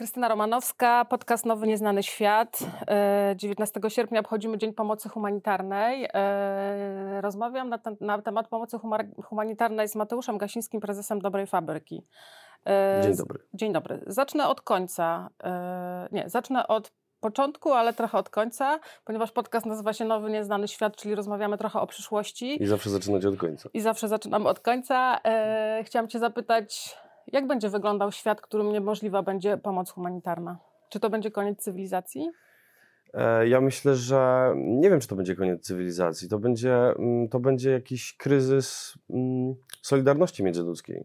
Krystyna Romanowska, podcast Nowy Nieznany Świat. 19 e, sierpnia obchodzimy Dzień Pomocy Humanitarnej. E, rozmawiam na, ten, na temat pomocy humanitarnej z Mateuszem Gasińskim, prezesem Dobrej Fabryki. E, Dzień dobry. Dzień dobry. Zacznę od końca. Nie, zacznę od początku, ale trochę od końca, ponieważ podcast nazywa się Nowy Nieznany Świat, czyli rozmawiamy trochę o przyszłości. I zawsze zaczynać od końca. I zawsze zaczynamy od końca. Chciałam Cię zapytać jak będzie wyglądał świat, którym niemożliwa będzie pomoc humanitarna? Czy to będzie koniec cywilizacji? E, ja myślę, że nie wiem, czy to będzie koniec cywilizacji. To będzie, mm, to będzie jakiś kryzys mm, solidarności międzyludzkiej.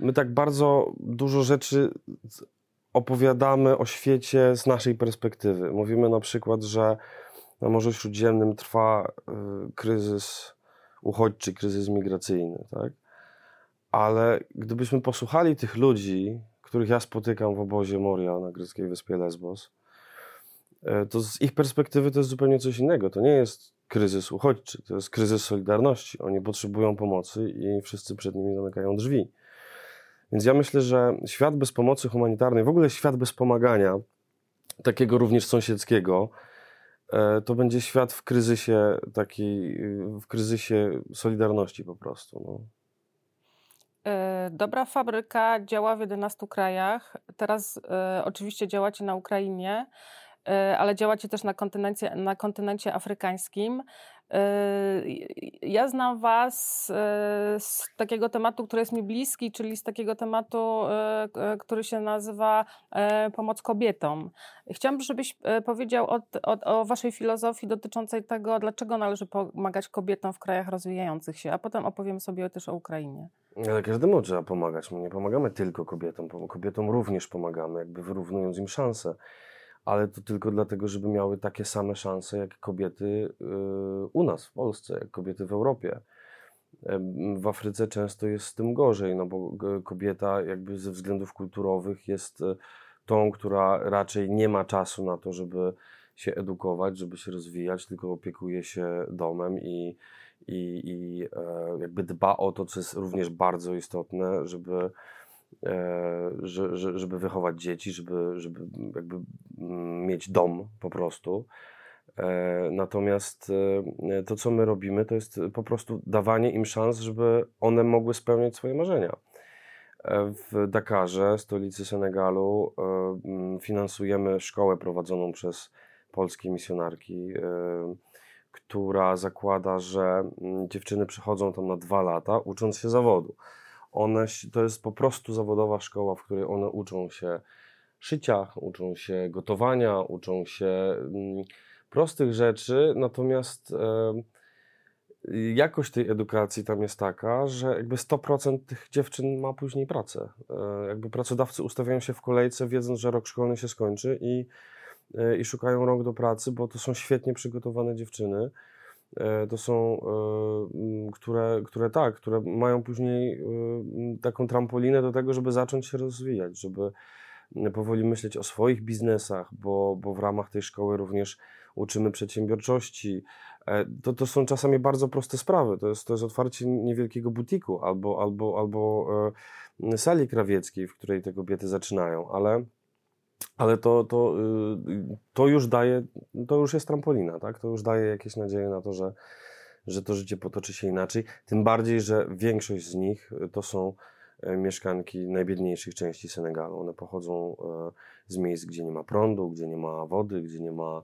My tak bardzo dużo rzeczy opowiadamy o świecie z naszej perspektywy. Mówimy na przykład, że na Morzu Śródziemnym trwa y, kryzys uchodźczy, kryzys migracyjny. Tak? Ale gdybyśmy posłuchali tych ludzi, których ja spotykam w obozie Moria na greckiej wyspie Lesbos, e, to z ich perspektywy to jest zupełnie coś innego. To nie jest kryzys uchodźczy, to jest kryzys solidarności. Oni potrzebują pomocy i wszyscy przed nimi zamykają drzwi. Więc ja myślę, że świat bez pomocy humanitarnej, w ogóle świat bez pomagania, takiego również sąsiedzkiego, e, to będzie świat w kryzysie takiej, w kryzysie solidarności po prostu. No. E, dobra fabryka działa w 11 krajach. Teraz e, oczywiście działacie na Ukrainie, e, ale działacie też na kontynencie, na kontynencie afrykańskim. Ja znam Was z takiego tematu, który jest mi bliski, czyli z takiego tematu, który się nazywa pomoc kobietom. Chciałabym, żebyś powiedział o, o, o Waszej filozofii dotyczącej tego, dlaczego należy pomagać kobietom w krajach rozwijających się, a potem opowiem sobie też o Ukrainie. Ale każdemu trzeba pomagać. My nie pomagamy tylko kobietom. Kobietom również pomagamy, jakby wyrównując im szanse. Ale to tylko dlatego, żeby miały takie same szanse jak kobiety y, u nas w Polsce, jak kobiety w Europie. W Afryce często jest z tym gorzej, no bo kobieta jakby ze względów kulturowych jest e, tą, która raczej nie ma czasu na to, żeby się edukować, żeby się rozwijać, tylko opiekuje się domem i i, i e, jakby dba o to, co jest również bardzo istotne, żeby, żeby wychować dzieci, żeby, żeby jakby mm, mieć dom po prostu. E, natomiast to, co my robimy, to jest po prostu dawanie im szans, żeby one mogły spełniać swoje marzenia. W Dakarze, stolicy Senegalu, finansujemy szkołę prowadzoną przez polskie misjonarki która zakłada, że mm, dziewczyny przychodzą tam na dwa lata, ucząc się zawodu. One, to jest po prostu zawodowa szkoła, w której one uczą się szycia, uczą się gotowania, uczą się mm, prostych rzeczy, natomiast jakość tej edukacji tam jest taka, że jakby 100% tych dziewczyn ma później pracę. E, jakby pracodawcy ustawiają się w kolejce, wiedząc, że rok szkolny się skończy i E, i szukają rąk do pracy, bo to są świetnie przygotowane dziewczyny. E, to są, e, które, które tak, które mają później taką trampolinę do tego, żeby zacząć się rozwijać, żeby powoli myśleć o swoich biznesach, bo, bo w ramach tej szkoły również uczymy przedsiębiorczości. To, to są czasami bardzo proste sprawy. To jest, to jest otwarcie niewielkiego butiku albo, albo, albo sali krawieckiej, w której te kobiety zaczynają, ale ale to, to, y, to już daje, to już jest trampolina, tak? To już daje jakieś nadzieje na to, że, że to życie potoczy się inaczej. Tym bardziej, że większość z nich y, to są y, mieszkanki najbiedniejszych części Senegalu. One pochodzą z miejsc, gdzie nie ma prądu, gdzie nie ma wody, gdzie nie ma,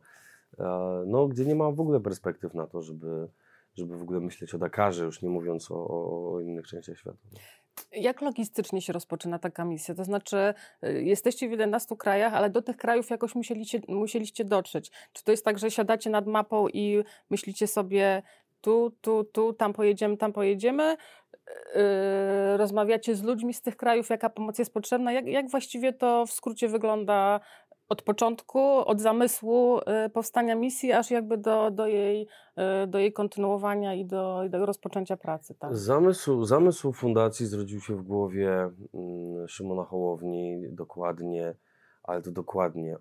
no, gdzie nie ma w ogóle perspektyw na to, żeby, żeby w ogóle myśleć o Dakarze, już nie mówiąc o, o innych częściach świata. Jak logistycznie się rozpoczyna taka misja? To znaczy, y, jesteście w 11 krajach, ale do tych krajów jakoś musieliście, musieliście dotrzeć. Czy to jest tak, że siadacie nad mapą i myślicie sobie, tu, tu, tu, tam pojedziemy, tam pojedziemy. Yy, rozmawiacie z ludźmi z tych krajów, jaka pomoc jest potrzebna. Jak, jak właściwie to w skrócie wygląda od początku, od zamysłu y, powstania misji, aż jakby do, do, jej, y, do jej kontynuowania i do, do rozpoczęcia pracy. Tak? Zamysł, zamysł fundacji zrodził się w głowie mm, Szymona Hołowni dokładnie, ale to dokładnie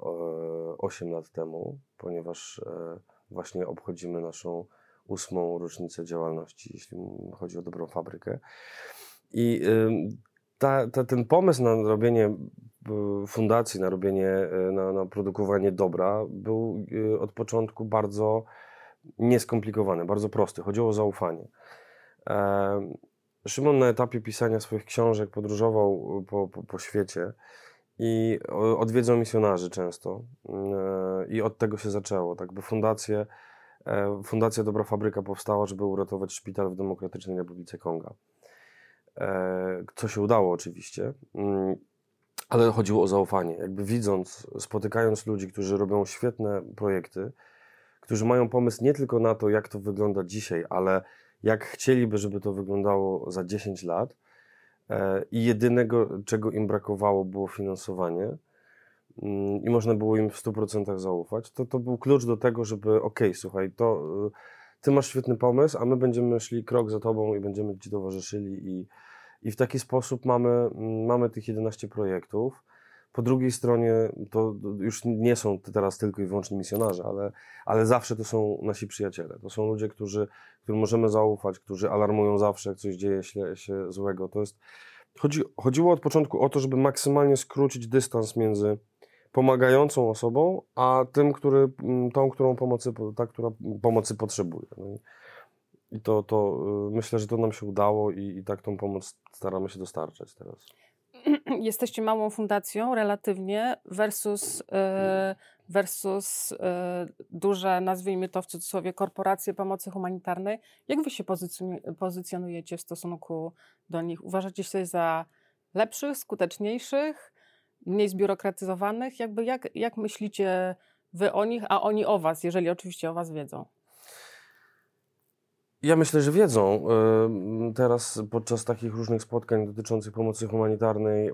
8 lat temu, ponieważ e, właśnie obchodzimy naszą ósmą rocznicę działalności, jeśli chodzi o dobrą fabrykę. I ta, ta, ten pomysł na robienie fundacji, na robienie, e, na, na produkowanie dobra był e, od początku bardzo nieskomplikowany, bardzo prosty. Chodziło o zaufanie. E, Szymon na etapie pisania swoich książek podróżował po, po, po świecie i odwiedzał misjonarzy często. I od tego się zaczęło. Tak by fundacje, Fundacja Dobra Fabryka powstała, żeby uratować szpital w Demokratycznej Republice Konga. Co się udało oczywiście. Ale chodziło o zaufanie. Jakby widząc, spotykając ludzi, którzy robią świetne projekty, którzy mają pomysł nie tylko na to, jak to wygląda dzisiaj, ale jak chcieliby, żeby to wyglądało za 10 lat. E, I jedynego, czego im brakowało, było finansowanie. Mm, I można było im w 100% zaufać. To, to był klucz do tego, żeby, ok, słuchaj, to y, ty masz świetny pomysł, a my będziemy szli krok za tobą i będziemy ci towarzyszyli i, i w taki sposób mamy, mm, mamy tych 11 projektów. Po drugiej stronie to już nie są teraz tylko i wyłącznie misjonarze, ale, ale zawsze to są nasi przyjaciele. To są ludzie, którzy, którym możemy zaufać, którzy alarmują zawsze, jak coś dzieje się, się złego. To jest, chodzi, chodziło od początku o to, żeby maksymalnie skrócić dystans między pomagającą osobą, a tym, który, mm, tą, którą pomocy, ta, która pomocy potrzebuje. No i, to, to y, myślę, że to nam się udało i, i tak tą pomoc staramy się dostarczać teraz. Jesteście małą fundacją relatywnie versus, y, versus y, duże, nazwijmy to w cudzysłowie, korporacje pomocy humanitarnej. Jak wy się pozycjonujecie w stosunku do nich? Uważacie się za lepszych, skuteczniejszych, mniej zbiurokratyzowanych? Jakby jak, jak myślicie wy o nich, a oni o was, jeżeli oczywiście o was wiedzą? Ja myślę, że wiedzą. Teraz podczas takich różnych spotkań dotyczących pomocy humanitarnej,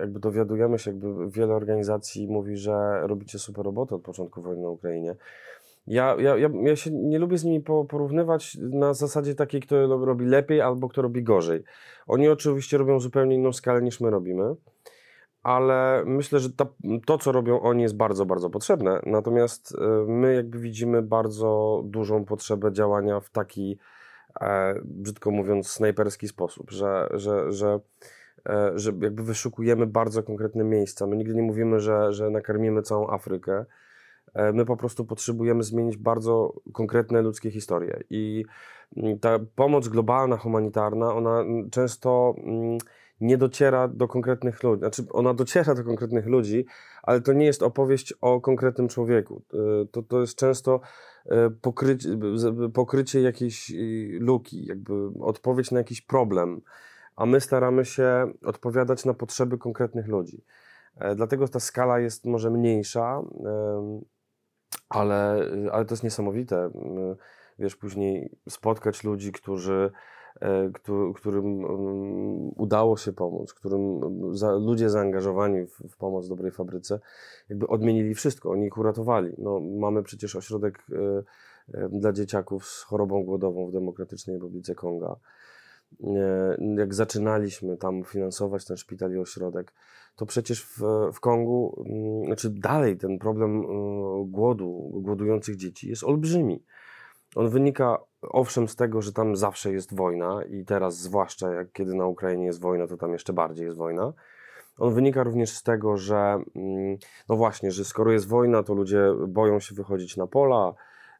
jakby dowiadujemy się, jakby wiele organizacji mówi, że robicie super robotę od początku wojny na Ukrainie. Ja, ja, ja, ja się nie lubię z nimi porównywać na zasadzie takiej, kto robi lepiej albo kto robi gorzej. Oni oczywiście robią zupełnie inną skalę niż my robimy ale myślę, że to, co robią oni, jest bardzo, bardzo potrzebne. Natomiast e, my, jakby widzimy bardzo dużą potrzebę działania w taki, e, brzydko mówiąc, snajperski sposób, że, że, że, e, że jakby wyszukujemy bardzo konkretne miejsca. My nigdy nie mówimy, że, że nakarmimy całą Afrykę. E, my po prostu potrzebujemy zmienić bardzo konkretne ludzkie historie. I mm, ta pomoc globalna, humanitarna, ona często. Mm, nie dociera do konkretnych ludzi. Znaczy, ona dociera do konkretnych ludzi, ale to nie jest opowieść o konkretnym człowieku. E, to, to jest często e, pokrycie, pokrycie jakiejś e, luki, jakby odpowiedź na jakiś problem, a my staramy się odpowiadać na potrzeby konkretnych ludzi. Dlatego ta skala jest może mniejsza, ale, ale to jest niesamowite. Wiesz, później spotkać ludzi, którzy E, którym mm, udało się pomóc, którym za, ludzie zaangażowani w, w, pomoc dobrej fabryce, jakby odmienili wszystko, oni ich uratowali. No, mamy przecież ośrodek e, e, dla dzieciaków z chorobą głodową w Demokratycznej Republice Konga. Jak zaczynaliśmy tam finansować ten szpital i ośrodek, to przecież w, w Kongu, mm, znaczy dalej ten problem głodu, głodujących dzieci jest olbrzymi. On wynika owszem z tego, że tam zawsze jest wojna i teraz zwłaszcza jak kiedy na Ukrainie jest wojna, to tam jeszcze bardziej jest wojna. On wynika również z tego, że mm, no właśnie, że skoro jest wojna, to ludzie boją się wychodzić na pola.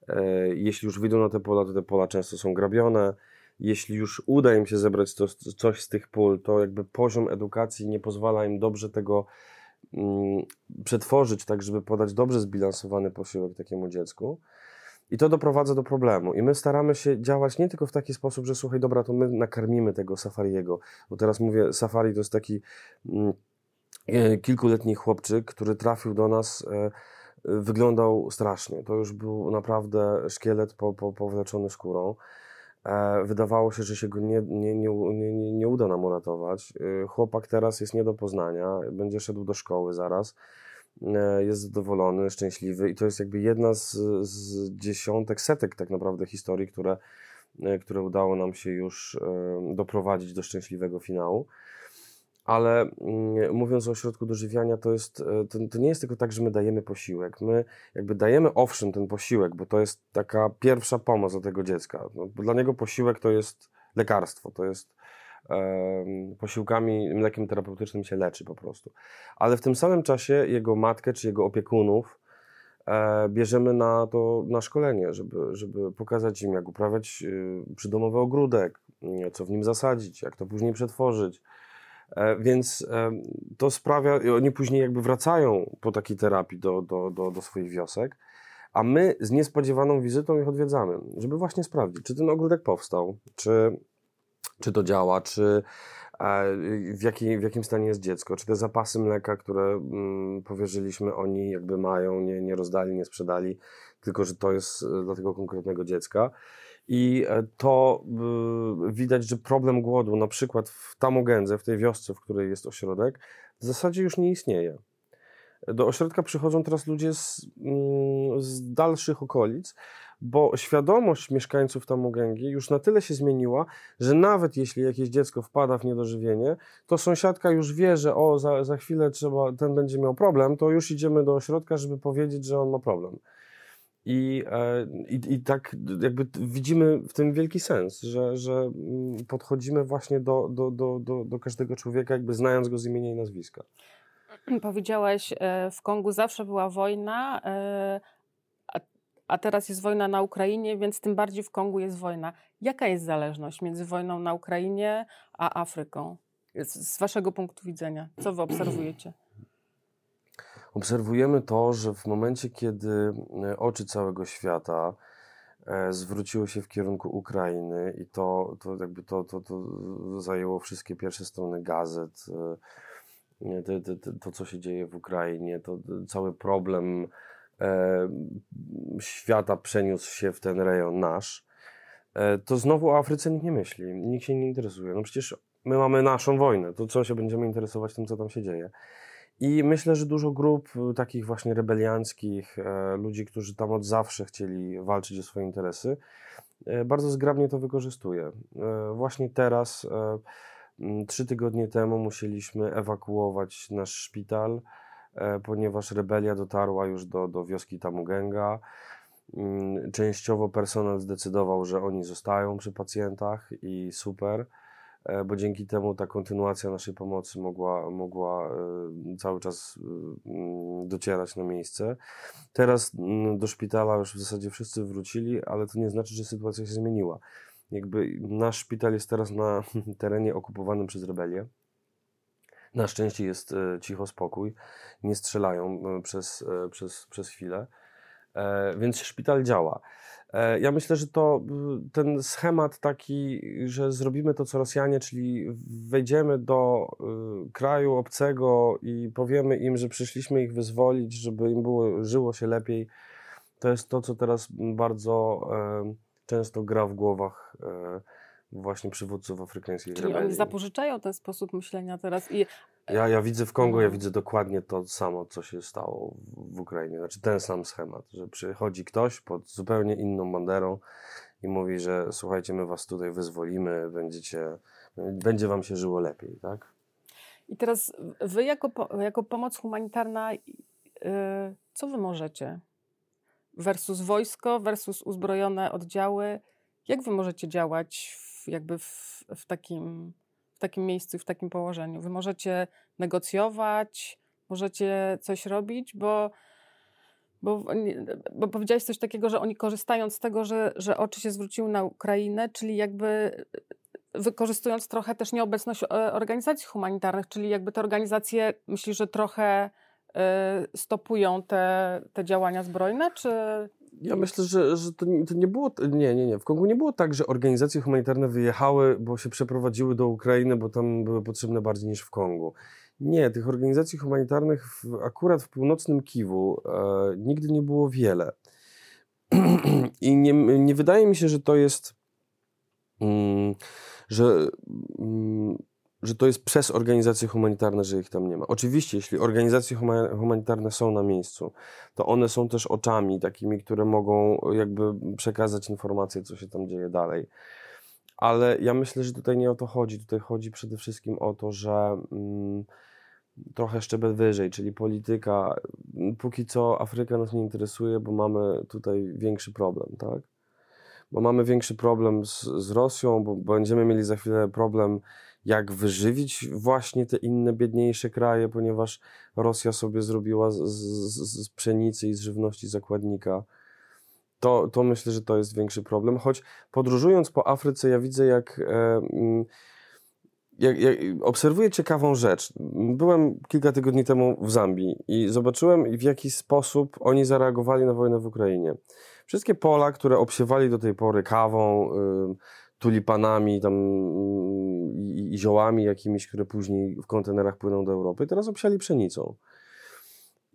E, jeśli już wyjdą na te pola, to te pola często są grabione. Jeśli już uda im się zebrać to, coś z tych pól, to jakby poziom edukacji nie pozwala im dobrze tego mm, przetworzyć, tak żeby podać dobrze zbilansowany posiłek takiemu dziecku. I to doprowadza do problemu. I my staramy się działać nie tylko w taki sposób, że słuchaj, dobra, to my nakarmimy tego safariego. Bo teraz mówię, safari to jest taki mm, e, kilkuletni chłopczyk, który trafił do nas e, wyglądał strasznie. To już był naprawdę szkielet po, po, powleczony skórą. E, wydawało się, że się go nie, nie, nie, nie, nie uda nam uratować. E, chłopak teraz jest nie do poznania, będzie szedł do szkoły zaraz. E, jest zadowolony, szczęśliwy i to jest jakby jedna z, z dziesiątek, setek tak naprawdę historii, które, które udało nam się już doprowadzić do szczęśliwego finału ale mm, mówiąc o ośrodku dożywiania, to, jest, e, to, to, nie jest tylko tak, że my dajemy posiłek. My jakby dajemy owszem ten posiłek, bo to jest taka pierwsza pomoc dla tego dziecka. No, dla niego posiłek to jest lekarstwo, to jest e, posiłkami, mlekiem terapeutycznym się leczy po prostu. Ale w tym samym czasie jego matkę czy jego opiekunów e, bierzemy na to na szkolenie, żeby, żeby pokazać im, jak uprawiać y, przydomowy ogródek, co w nim zasadzić, jak to później przetworzyć E, więc to sprawia, oni później jakby wracają po takiej terapii do, do, do, do swoich wiosek, a my z niespodziewaną wizytą ich odwiedzamy, żeby właśnie sprawdzić, czy ten ogródek powstał, czy, czy to działa, czy e, w, jakiej, w jakim stanie jest dziecko, czy te zapasy mleka, które mm, powierzyliśmy, oni jakby mają, nie, nie rozdali, nie sprzedali, tylko że to jest dla tego konkretnego dziecka. I e, to y, widać, że problem głodu, na przykład w Tamogędze, w tej wiosce, w której jest ośrodek, w zasadzie już nie istnieje. Do ośrodka przychodzą teraz ludzie z, mm, z dalszych okolic, bo świadomość mieszkańców Tamogęgi już na tyle się zmieniła, że nawet jeśli jakieś dziecko wpada w niedożywienie, to sąsiadka już wie, że o, za, za chwilę trzeba, ten będzie miał problem, to już idziemy do ośrodka, żeby powiedzieć, że on ma problem. I, e, i, I tak jakby widzimy w tym wielki sens, że, że mm, podchodzimy właśnie do, do, do, do, do każdego człowieka, jakby znając go z imienia i nazwiska. Powiedziałeś, e, w Kongu zawsze była wojna, e, a teraz jest wojna na Ukrainie, więc tym bardziej w Kongu jest wojna. Jaka jest zależność między wojną na Ukrainie a Afryką? Z waszego punktu widzenia, co wy obserwujecie? obserwujemy to, że w momencie, kiedy e, oczy całego świata e, zwróciły się w kierunku Ukrainy i to, to jakby to, to, to zajęło wszystkie pierwsze strony gazet, e, to, to, to co się dzieje w Ukrainie, to cały problem świata przeniósł się w ten rejon nasz, to znowu o Afryce nikt nie myśli, nikt się nie interesuje. No przecież my mamy naszą wojnę, to co się będziemy interesować tym, co tam się dzieje. I myślę, że dużo grup y, takich właśnie rebelianckich, e, ludzi, którzy tam od zawsze chcieli walczyć o swoje interesy, e, bardzo zgrabnie to wykorzystuje. E, właśnie teraz, trzy tygodnie temu, musieliśmy ewakuować nasz szpital, ponieważ rebelia dotarła już do, do wioski Tamugenga. Mm, częściowo personel zdecydował, że oni zostają przy pacjentach i super. E, bo dzięki temu ta kontynuacja naszej pomocy mogła, mogła e, cały czas e, mm, docierać na miejsce. Teraz mm, do szpitala już w zasadzie wszyscy wrócili, ale to nie znaczy, że sytuacja się zmieniła. Jakby nasz szpital jest teraz na terenie okupowanym przez rebelię. Na szczęście jest cicho spokój, nie strzelają przez, przez, przez chwilę, więc szpital działa. E, ja myślę, że to ten schemat taki, że zrobimy to co Rosjanie, czyli wejdziemy do kraju obcego i powiemy im, że przyszliśmy ich wyzwolić, żeby im było, żyło się lepiej, to jest to, co teraz bardzo e, często gra w głowach e, właśnie przywódców afrykańskich Czyli rebelii. oni zapożyczają ten sposób myślenia teraz i... Ja, ja widzę w Kongo, ja mhm. widzę dokładnie to samo, co się stało w, w Ukrainie. Znaczy ten sam schemat, że przychodzi ktoś pod zupełnie inną banderą i mówi, że słuchajcie, my was tutaj wyzwolimy, będziecie, będzie wam się żyło lepiej, tak? I teraz wy jako, jako pomoc humanitarna, yy, co wy możecie? Versus wojsko, versus uzbrojone oddziały. Jak wy możecie działać jakby w, w, takim, w takim miejscu, w takim położeniu. Wy możecie negocjować, możecie coś robić, bo, bo, bo powiedziałeś coś takiego, że oni korzystając z tego, że, że oczy się zwróciły na Ukrainę, czyli jakby wykorzystując trochę też nieobecność e, organizacji humanitarnych, czyli jakby te organizacje, myślę, że trochę stopują te, te działania zbrojne, czy ja myślę, że, że to, to, nie było. Nie, nie, nie. W Kongu nie było tak, że organizacje humanitarne wyjechały, bo się przeprowadziły do Ukrainy, bo tam były potrzebne bardziej niż w Kongu. Nie, tych organizacji humanitarnych w, akurat w północnym Kiwu e, nigdy nie było wiele. I nie, nie wydaje mi się, że to jest. Mm, że. Mm, że to jest przez organizacje humanitarne, że ich tam nie ma. Oczywiście, jeśli organizacje humanitarne są na miejscu, to one są też oczami takimi, które mogą jakby przekazać informacje, co się tam dzieje dalej. Ale ja myślę, że tutaj nie o to chodzi. Tutaj chodzi przede wszystkim o to, że mm, trochę szczebel wyżej, czyli polityka. Póki co Afryka nas nie interesuje, bo mamy tutaj większy problem, tak? Bo mamy większy problem z, z Rosją, bo będziemy mieli za chwilę problem jak wyżywić właśnie te inne biedniejsze kraje, ponieważ Rosja sobie zrobiła z, z, z pszenicy i z żywności zakładnika. To, to myślę, że to jest większy problem. Choć podróżując po Afryce, ja widzę, jak, e, mm, jak, jak obserwuję ciekawą rzecz. Byłem kilka tygodni temu w Zambii i zobaczyłem, w jaki sposób oni zareagowali na wojnę w Ukrainie. Wszystkie pola, które obsiewali do tej pory kawą, tulipanami tam, i, i ziołami jakimiś, które później w kontenerach płyną do Europy, teraz obsiali pszenicą.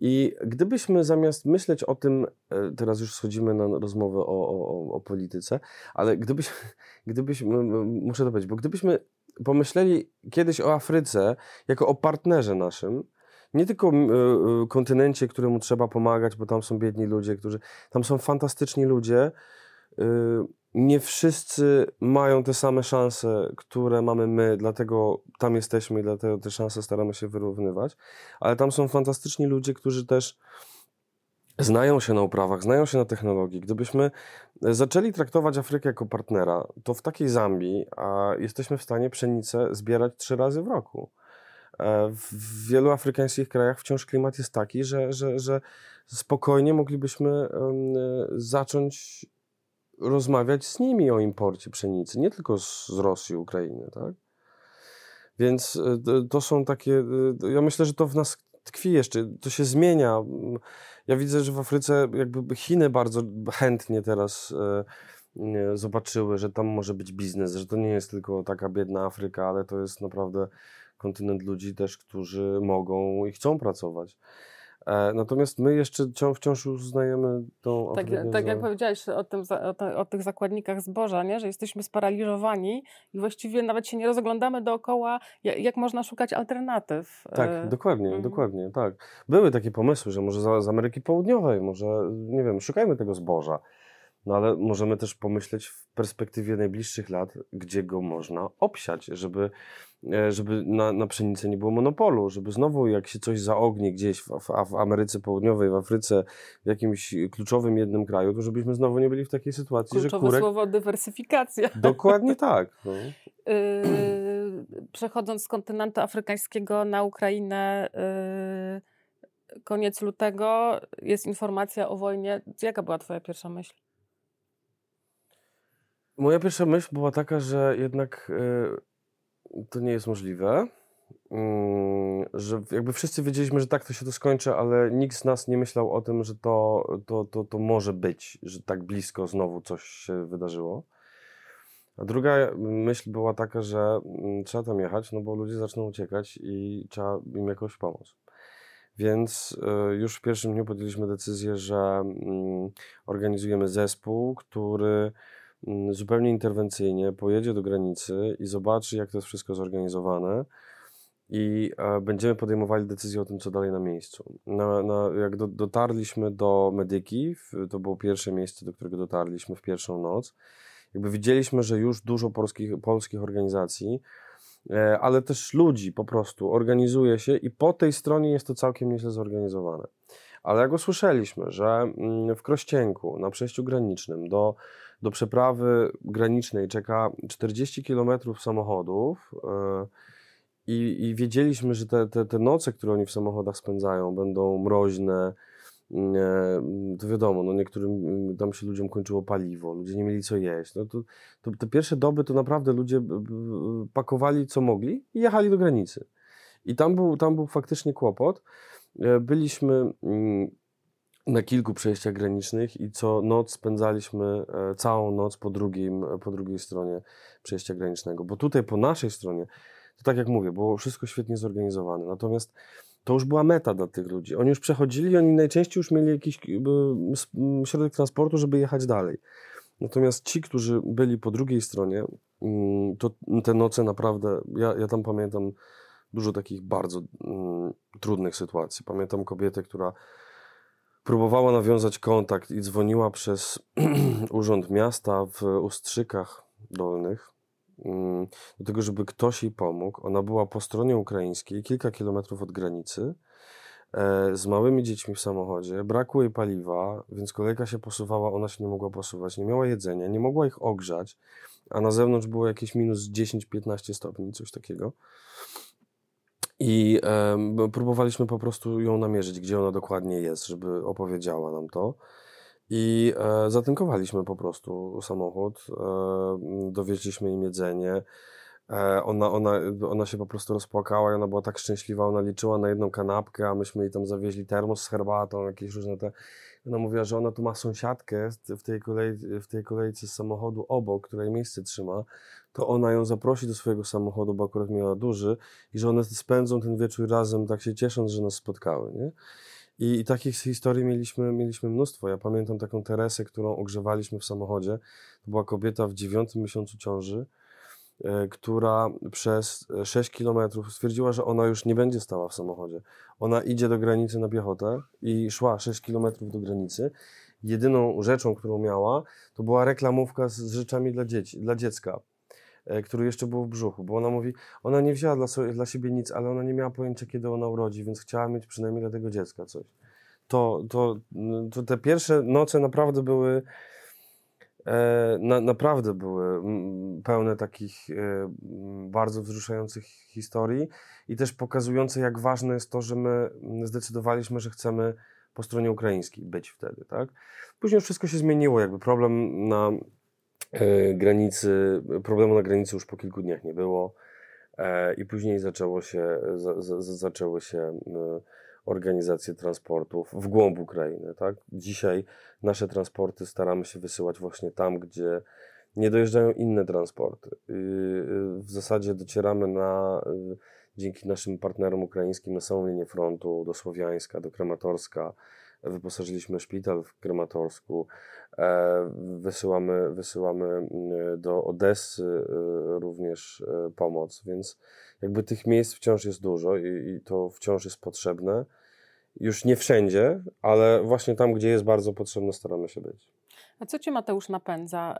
I gdybyśmy zamiast myśleć o tym, e, teraz już schodzimy na rozmowę o, o, o polityce, ale gdybyśmy, gdybyśmy, muszę to powiedzieć, bo gdybyśmy pomyśleli kiedyś o Afryce jako o partnerze naszym, nie tylko e, e, kontynencie, któremu trzeba pomagać, bo tam są biedni ludzie, którzy, tam są fantastyczni ludzie, nie wszyscy mają te same szanse, które mamy my, dlatego tam jesteśmy i dlatego te szanse staramy się wyrównywać, ale tam są fantastyczni ludzie, którzy też znają się na uprawach, znają się na technologii. Gdybyśmy zaczęli traktować Afrykę jako partnera, to w takiej Zambii a jesteśmy w stanie pszenicę zbierać trzy razy w roku. E, w wielu afrykańskich krajach wciąż klimat jest taki, że, że, że spokojnie moglibyśmy zacząć rozmawiać z nimi o imporcie pszenicy, nie tylko z, z Rosji, Ukrainy, tak? Więc e, to są takie, e, ja myślę, że to w nas tkwi jeszcze, to się zmienia. Ja widzę, że w Afryce jakby Chiny bardzo chętnie teraz e, zobaczyły, że tam może być biznes, że to nie jest tylko taka biedna Afryka, ale to jest naprawdę kontynent ludzi też, którzy mogą i chcą pracować. E, natomiast my jeszcze wciąż uznajemy tą Tak, tak jak powiedziałeś o, tym, o, o, tych zakładnikach zboża, nie? że jesteśmy sparaliżowani i właściwie nawet się nie rozglądamy dookoła, jak, można szukać alternatyw. Tak, e, dokładnie, mhm. dokładnie, tak. Były takie pomysły, że może z Ameryki Południowej, może, nie wiem, szukajmy tego zboża. No ale możemy też pomyśleć w perspektywie najbliższych lat, gdzie go można obsiać, żeby, e, żeby na, na pszenicę nie było monopolu, żeby znowu jak się coś zaognie gdzieś w, w, w, Ameryce Południowej, w Afryce, w jakimś kluczowym jednym kraju, to żebyśmy znowu nie byli w takiej sytuacji, Kluczowe że kurek... słowo dywersyfikacja. Dokładnie tak. No. Yy, przechodząc z kontynentu afrykańskiego na Ukrainę, yy, koniec lutego jest informacja o wojnie. Jaka była twoja pierwsza myśl? Moja pierwsza myśl była taka, że jednak y, to nie jest możliwe. Y, że jakby wszyscy wiedzieliśmy, że tak to się to skończy, ale nikt z nas nie myślał o tym, że to, to, to, to może być, że tak blisko znowu coś się wydarzyło. A druga myśl była taka, że y, trzeba tam jechać, no bo ludzie zaczną uciekać i trzeba im jakoś pomóc. Więc y, już w pierwszym dniu podjęliśmy decyzję, że mm, organizujemy zespół, który Mm, zupełnie interwencyjnie pojedzie do granicy i zobaczy, jak to jest wszystko zorganizowane i e, będziemy podejmowali decyzję o tym, co dalej na miejscu. Na, na, jak do, dotarliśmy do Medyki, to było pierwsze miejsce, do którego dotarliśmy w pierwszą noc, jakby widzieliśmy, że już dużo polskich, polskich organizacji, e, ale też ludzi po prostu organizuje się i po tej stronie jest to całkiem nieźle zorganizowane. Ale jak usłyszeliśmy, że mm, w Krościenku, na przejściu granicznym do do przeprawy granicznej czeka 40 km samochodów e, i, i wiedzieliśmy, że te, te, te noce, które oni w samochodach spędzają, będą mroźne. To wiadomo, no niektórym mm, tam się ludziom kończyło paliwo, ludzie nie mieli co jeść. No to, to te pierwsze doby to naprawdę ludzie pakowali co mogli i jechali do granicy. I tam był, tam był faktycznie kłopot. e, byliśmy mm, na kilku przejściach granicznych i co noc spędzaliśmy e, całą noc po, drugim, po drugiej stronie przejścia granicznego. Bo tutaj po naszej stronie, to tak jak mówię, było wszystko świetnie zorganizowane. Natomiast to już była meta dla tych ludzi. Oni już przechodzili, oni najczęściej już mieli jakiś środek transportu, żeby jechać dalej. Natomiast ci, którzy byli po drugiej stronie, mm, to te noce naprawdę, ja, ja tam pamiętam dużo takich bardzo mm, trudnych sytuacji. Pamiętam kobietę, która próbowała nawiązać kontakt i dzwoniła przez urząd miasta w Ustrzykach Dolnych mm, do tego, żeby ktoś jej pomógł. Ona była po stronie ukraińskiej, kilka kilometrów od granicy, e, z małymi dziećmi w samochodzie, brakło jej paliwa, więc kolejka się posuwała, ona się nie mogła posuwać, nie miała jedzenia, nie mogła ich ogrzać, a na zewnątrz było jakieś minus 10-15 stopni, coś takiego. I e, próbowaliśmy po prostu ją namierzyć, gdzie ona dokładnie jest, żeby opowiedziała nam to. I e, zatynkowaliśmy po prostu samochód, e, dowieźliśmy im jedzenie. E, ona, ona, ona się po prostu rozpłakała i ona była tak szczęśliwa, ona liczyła na jedną kanapkę, a myśmy jej tam zawieźli termos z herbatą, jakieś różne te... Ona mówiła, że ona tu ma sąsiadkę w tej, kolej, w tej kolejce z samochodu obok, której miejsce trzyma, to ona ją zaprosi do swojego samochodu, bo akurat miała duży i że one spędzą ten wieczór razem, tak się ciesząc, że nas spotkały, nie? I, I, takich historii mieliśmy, mieliśmy mnóstwo. Ja pamiętam taką Teresę, którą ogrzewaliśmy w samochodzie. To była kobieta w dziewiątym miesiącu ciąży, która przez 6 kilometrów stwierdziła, że ona już nie będzie stała w samochodzie. Ona idzie do granicy na piechotę i szła 6 kilometrów do granicy. Jedyną rzeczą, którą miała, to była reklamówka z rzeczami dla dzieci, dla dziecka E, który jeszcze był w brzuchu, bo ona mówi, ona nie wzięła dla, dla siebie nic, ale ona nie miała pojęcia, kiedy ona urodzi, więc chciała mieć przynajmniej dla tego dziecka coś. To, to, to te pierwsze noce naprawdę były, e, na, naprawdę były pełne takich e, bardzo wzruszających historii i też pokazujące, jak ważne jest to, że my zdecydowaliśmy, że chcemy po stronie ukraińskiej być wtedy, tak? Później już wszystko się zmieniło, jakby problem na E, granicy, problemu na granicy już po kilku dniach nie było e, i później zaczęło się, za, zaczęły się organizacje transportów w głąb Ukrainy. Tak? Dzisiaj nasze transporty staramy się wysyłać właśnie tam, gdzie nie dojeżdżają inne transporty. W zasadzie docieramy na, dzięki naszym partnerom ukraińskim na samą linię frontu do Słowiańska, do Krematorska, wyposażyliśmy szpital w Krematorsku, e, wysyłamy, wysyłamy do Odessy również pomoc, więc jakby tych miejsc wciąż jest dużo i, i to wciąż jest potrzebne. Już nie wszędzie, ale właśnie tam, gdzie jest bardzo potrzebne, staramy się być. A co cię Mateusz napędza?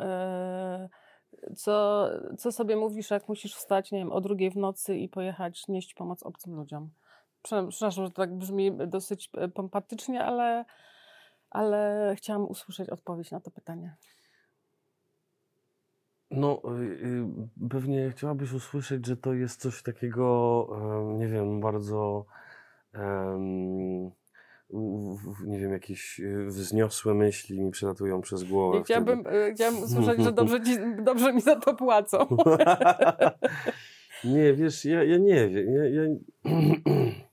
Co, co sobie mówisz, jak musisz wstać, nie wiem, o drugiej w nocy i pojechać nieść pomoc obcym ludziom? Przepraszam, że to tak brzmi dosyć e, pompatycznie, ale, ale chciałam usłyszeć odpowiedź na to pytanie. No, y, y, pewnie chciałabyś usłyszeć, że to jest coś takiego, nie wiem, bardzo, nie wiem, jakieś y, wzniosłe myśli mi przelatują przez głowę. Ja chciałabym, chciałabym usłyszeć, że dobrze, ci, dobrze mi za to płacą. nie, wiesz, ja, ja nie wiem. Ja, ja...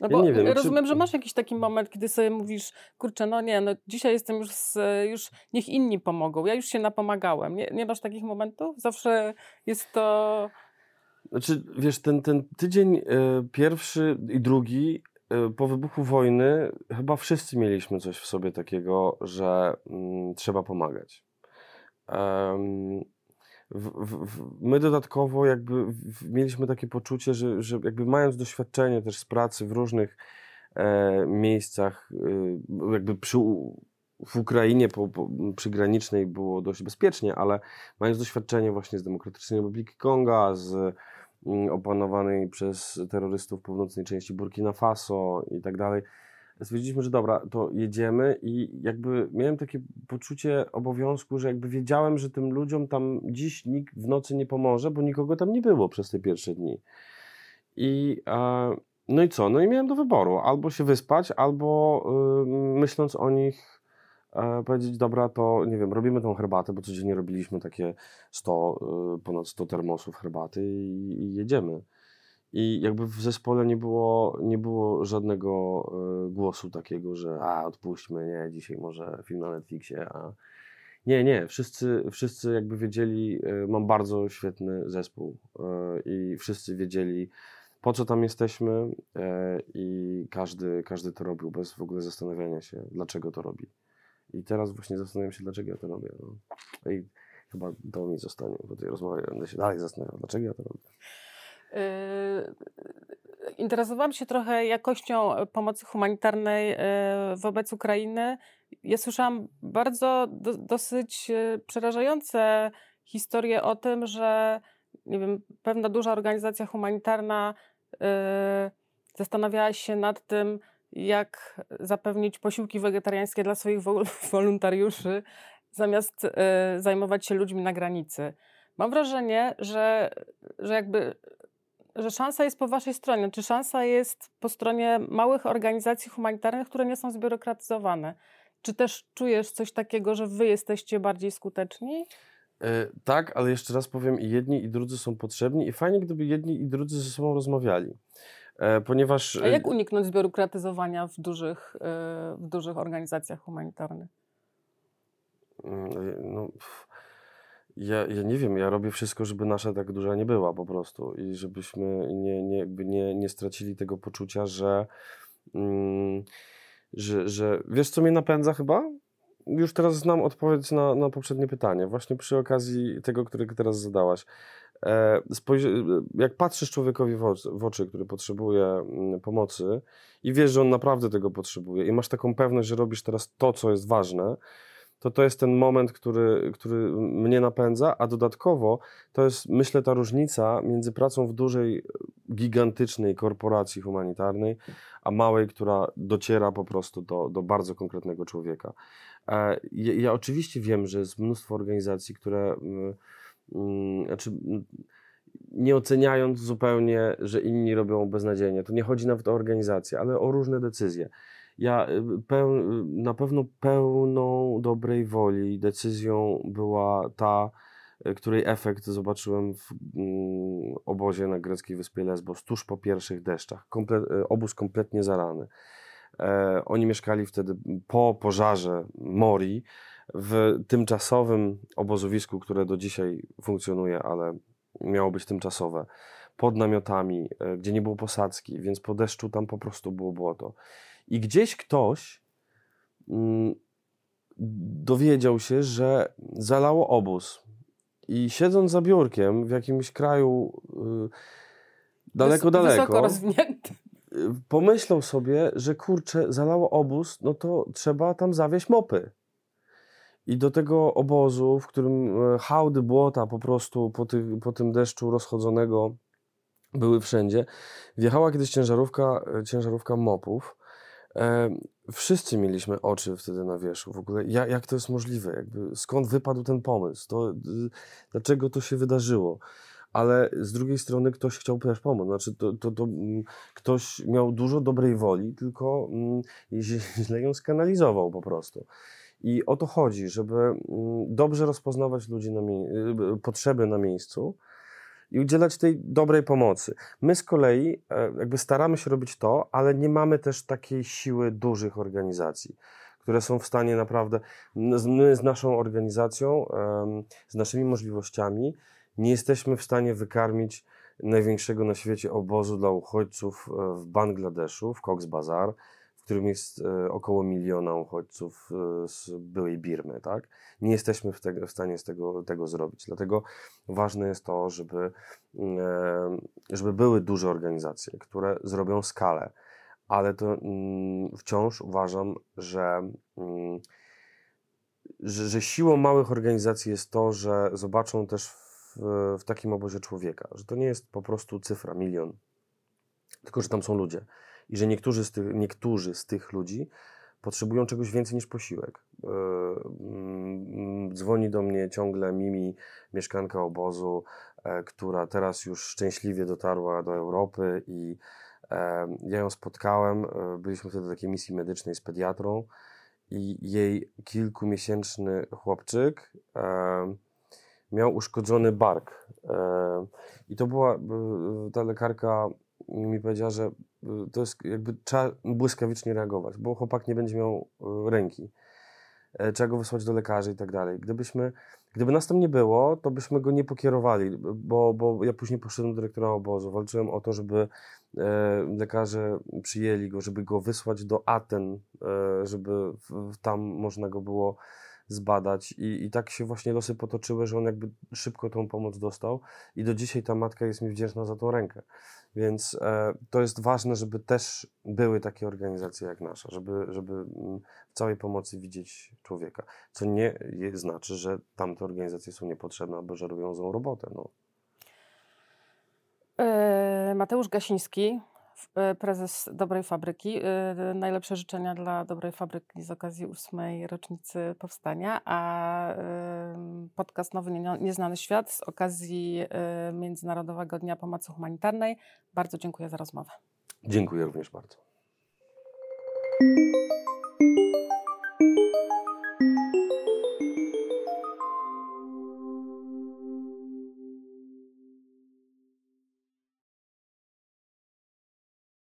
No bo ja wiem, rozumiem, czy... że masz jakiś taki moment, kiedy sobie mówisz, kurczę, no nie, no dzisiaj jestem już, z, już niech inni pomogą, ja już się napomagałem. Nie, nie masz takich momentów? Zawsze jest to... Znaczy, wiesz, ten, ten tydzień y, pierwszy i drugi y, po wybuchu wojny chyba wszyscy mieliśmy coś w sobie takiego, że y, trzeba pomagać. W, w, my dodatkowo jakby w, mieliśmy takie poczucie, że, że jakby mając doświadczenie też z pracy w różnych e, miejscach, e, jakby przy, w Ukrainie po, po, przygranicznej było dość bezpiecznie, ale mając doświadczenie właśnie z Demokratycznej Republiki Konga, z mm, opanowanej przez terrorystów północnej części Burkina Faso i tak dalej, stwierdziliśmy, że dobra, to jedziemy i jakby miałem takie poczucie obowiązku, że jakby wiedziałem, że tym ludziom tam dziś nikt w nocy nie pomoże, bo nikogo tam nie było przez te pierwsze dni. I e, no i co? No i miałem do wyboru, albo się wyspać, albo y, myśląc o nich powiedzieć, dobra, to nie wiem, robimy tą herbatę, bo codziennie robiliśmy takie 100, y, ponad 100 termosów herbaty i, i jedziemy. I jakby w zespole nie było, nie było żadnego y, głosu takiego, że a odpuśćmy, nie, dzisiaj może film na Netflixie, a nie, nie, wszyscy, wszyscy jakby wiedzieli, mam bardzo świetny zespół i wszyscy wiedzieli, po co tam jesteśmy i każdy, każdy to robił bez w ogóle zastanawiania się, dlaczego to robi. I teraz właśnie zastanawiam się, dlaczego ja to robię. No. I chyba to mi zostanie po tej rozmowie. Będę się dalej zastanawiał, dlaczego ja to robię. Interesowałam się trochę jakością pomocy humanitarnej wobec Ukrainy. Ja słyszałam bardzo do, dosyć przerażające historie o tym, że nie wiem, pewna duża organizacja humanitarna zastanawiała się nad tym, jak zapewnić posiłki wegetariańskie dla swoich wolontariuszy, zamiast y, zajmować się ludźmi na granicy. Mam wrażenie, że, że jakby że szansa jest po waszej stronie. Czy szansa jest po stronie małych organizacji humanitarnych, które nie są zbiurokratyzowane? Czy też czujesz coś takiego, że wy jesteście bardziej skuteczni? E, tak, ale jeszcze raz powiem, i jedni i drudzy są potrzebni i fajnie, gdyby jedni i drudzy ze sobą rozmawiali. E, ponieważ... A jak uniknąć zbiurokratyzowania w dużych, e, w dużych organizacjach humanitarnych? Mm, no, ja, ja nie wiem, ja robię wszystko, żeby nasza tak duża nie była po prostu i żebyśmy nie, nie, nie, nie stracili tego poczucia, że, mm, że, że wiesz co mnie napędza chyba? Już teraz znam odpowiedź na, na poprzednie pytanie, właśnie przy okazji tego, którego teraz zadałaś. E, jak patrzysz człowiekowi w oczy, który potrzebuje mm, pomocy i wiesz, że on naprawdę tego potrzebuje i masz taką pewność, że robisz teraz to, co jest ważne, to to jest ten moment, który, który mnie napędza, a dodatkowo to jest, myślę, ta różnica między pracą w dużej, gigantycznej korporacji humanitarnej, a małej, która dociera po prostu do, do bardzo konkretnego człowieka. E, ja, ja oczywiście wiem, że jest mnóstwo organizacji, które mm, znaczy, mm, nie oceniając zupełnie, że inni robią beznadziejnie. To nie chodzi nawet o organizację, ale o różne decyzje. Ja y, peł, y, na pewno pełną dobrej woli decyzją była ta, y, której efekt zobaczyłem w mm, obozie na greckiej wyspie Lesbos tuż po pierwszych deszczach. Komple obóz kompletnie zarany. E, oni mieszkali wtedy po pożarze Mori w tymczasowym obozowisku, które do dzisiaj funkcjonuje, ale miało być tymczasowe, pod namiotami, e, gdzie nie było posadzki, więc po deszczu tam po prostu było błoto. I gdzieś ktoś mm, dowiedział się, że zalało obóz. I siedząc za biurkiem w jakimś kraju y, daleko, daleko. Rozwinięty. Y, pomyślał sobie, że kurczę, zalało obóz, no to trzeba tam zawieźć mopy. I do tego obozu, w którym e, hałdy błota po prostu po, po tym deszczu rozchodzonego były wszędzie, wjechała kiedyś ciężarówka, e, ciężarówka mopów. E, wszyscy mieliśmy oczy wtedy na wierzchu. W ogóle jak, jak to jest możliwe? Jakby, skąd wypadł ten pomysł? To, dlaczego to się wydarzyło? ale z drugiej strony ktoś chciał też pomóc. Znaczy, to, to, to mm, ktoś miał dużo dobrej woli, tylko mm, źle ją skanalizował po prostu. I o to chodzi, żeby mm, dobrze rozpoznawać ludzi na y, potrzeby na miejscu i udzielać tej dobrej pomocy. My z kolei e, jakby staramy się robić to, ale nie mamy też takiej siły dużych organizacji, które są w stanie naprawdę, my z naszą organizacją, z naszymi możliwościami, nie jesteśmy w stanie wykarmić największego na świecie obozu dla uchodźców e, w Bangladeszu, w Cox's Bazar, w którym jest e, około miliona uchodźców e, z byłej Birmy, tak? Nie jesteśmy w, te, w stanie z tego, tego zrobić. Dlatego ważne jest to, żeby, żeby były duże organizacje, które zrobią skalę. Ale to mm, wciąż uważam, że, mm, że, że siłą małych organizacji jest to, że zobaczą też w, w takim obozie człowieka, że to nie jest po prostu cyfra, milion, tylko że tam są ludzie i że niektórzy z tych, niektórzy z tych ludzi potrzebują czegoś więcej niż posiłek. Yy, dzwoni do mnie ciągle Mimi, mieszkanka obozu, e, która teraz już szczęśliwie dotarła do Europy i e, ja ją spotkałem. E, byliśmy wtedy w takiej misji medycznej z pediatrą i jej kilkumiesięczny chłopczyk miał uszkodzony bark. I to była ta lekarka mi powiedziała, że to jest jakby trzeba błyskawicznie reagować, bo chłopak nie będzie miał y, ręki. E, trzeba go wysłać do lekarzy i tak dalej. Gdybyśmy, gdyby nas tam nie było, to byśmy go nie pokierowali, bo, bo ja później poszedłem do dyrektora obozu. Walczyłem o to, żeby e, lekarze przyjęli go, żeby go wysłać do Aten, e, żeby tam można go było zbadać I, i tak się właśnie losy potoczyły, że on jakby szybko tą pomoc dostał i do dzisiaj ta matka jest mi wdzięczna za tą rękę. Więc e, to jest ważne, żeby też były takie organizacje jak nasza, żeby, żeby mm, w całej pomocy widzieć człowieka. Co nie znaczy, że tamte organizacje są niepotrzebne albo że robią złą robotę. No. E, Mateusz Gasiński, prezes Dobrej Fabryki. E, najlepsze życzenia dla Dobrej Fabryki z okazji ósmej rocznicy powstania, a podcast Nowy Nieznany Świat z okazji e, Międzynarodowego Dnia Pomocy Humanitarnej. Bardzo dziękuję za rozmowę. Dziękuję również bardzo.